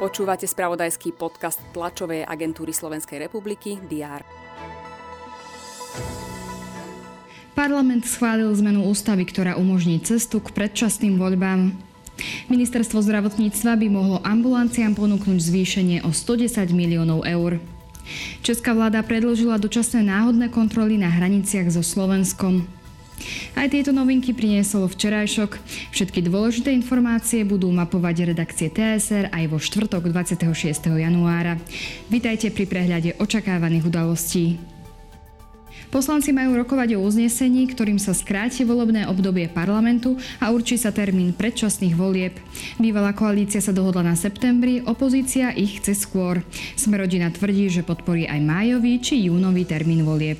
Počúvate spravodajský podcast tlačovej agentúry Slovenskej republiky DR. Parlament schválil zmenu ústavy, ktorá umožní cestu k predčasným voľbám. Ministerstvo zdravotníctva by mohlo ambulanciám ponúknuť zvýšenie o 110 miliónov eur. Česká vláda predložila dočasné náhodné kontroly na hraniciach so Slovenskom. Aj tieto novinky priniesol včerajšok. Všetky dôležité informácie budú mapovať redakcie TSR aj vo štvrtok 26. januára. Vítajte pri prehľade očakávaných udalostí. Poslanci majú rokovať o uznesení, ktorým sa skráti volebné obdobie parlamentu a určí sa termín predčasných volieb. Bývalá koalícia sa dohodla na septembri, opozícia ich chce skôr. Smerodina tvrdí, že podporí aj májový či júnový termín volieb.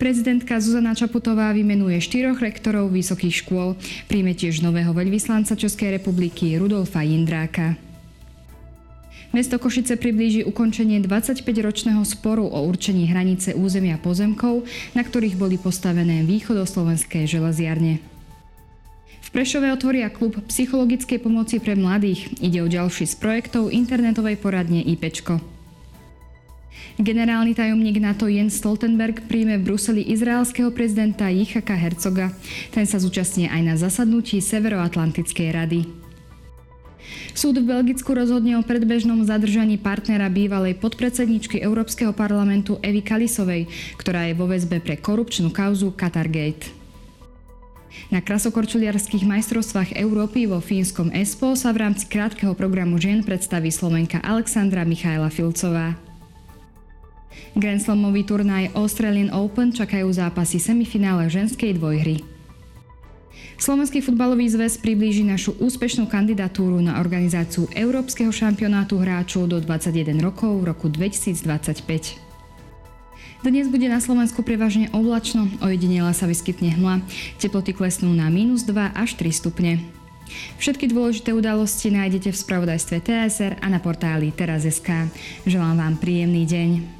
Prezidentka Zuzana Čaputová vymenuje štyroch rektorov vysokých škôl. Príjme tiež nového veľvyslanca Českej republiky Rudolfa Jindráka. Mesto Košice priblíži ukončenie 25-ročného sporu o určení hranice územia pozemkov, na ktorých boli postavené východoslovenské železiarne. V Prešove otvoria klub psychologickej pomoci pre mladých. Ide o ďalší z projektov internetovej poradne IPčko. Generálny tajomník NATO Jens Stoltenberg príjme v Bruseli izraelského prezidenta Jichaka Hercoga. Ten sa zúčastní aj na zasadnutí Severoatlantickej rady. Súd v Belgicku rozhodne o predbežnom zadržaní partnera bývalej podpredsedničky Európskeho parlamentu Evy Kalisovej, ktorá je vo väzbe pre korupčnú kauzu Qatargate. Na krasokorčuliarských majstrovstvách Európy vo fínskom ESPO sa v rámci krátkeho programu žien predstaví Slovenka Alexandra Michaela Filcová. Grand Slamový turnaj Australian Open čakajú zápasy semifinále ženskej dvojhry. Slovenský futbalový zväz priblíži našu úspešnú kandidatúru na organizáciu Európskeho šampionátu hráčov do 21 rokov v roku 2025. Dnes bude na Slovensku prevažne oblačno, ojedinela sa vyskytne hmla. Teploty klesnú na minus 2 až 3 stupne. Všetky dôležité udalosti nájdete v spravodajstve TSR a na portáli teraz.sk. Želám vám príjemný deň.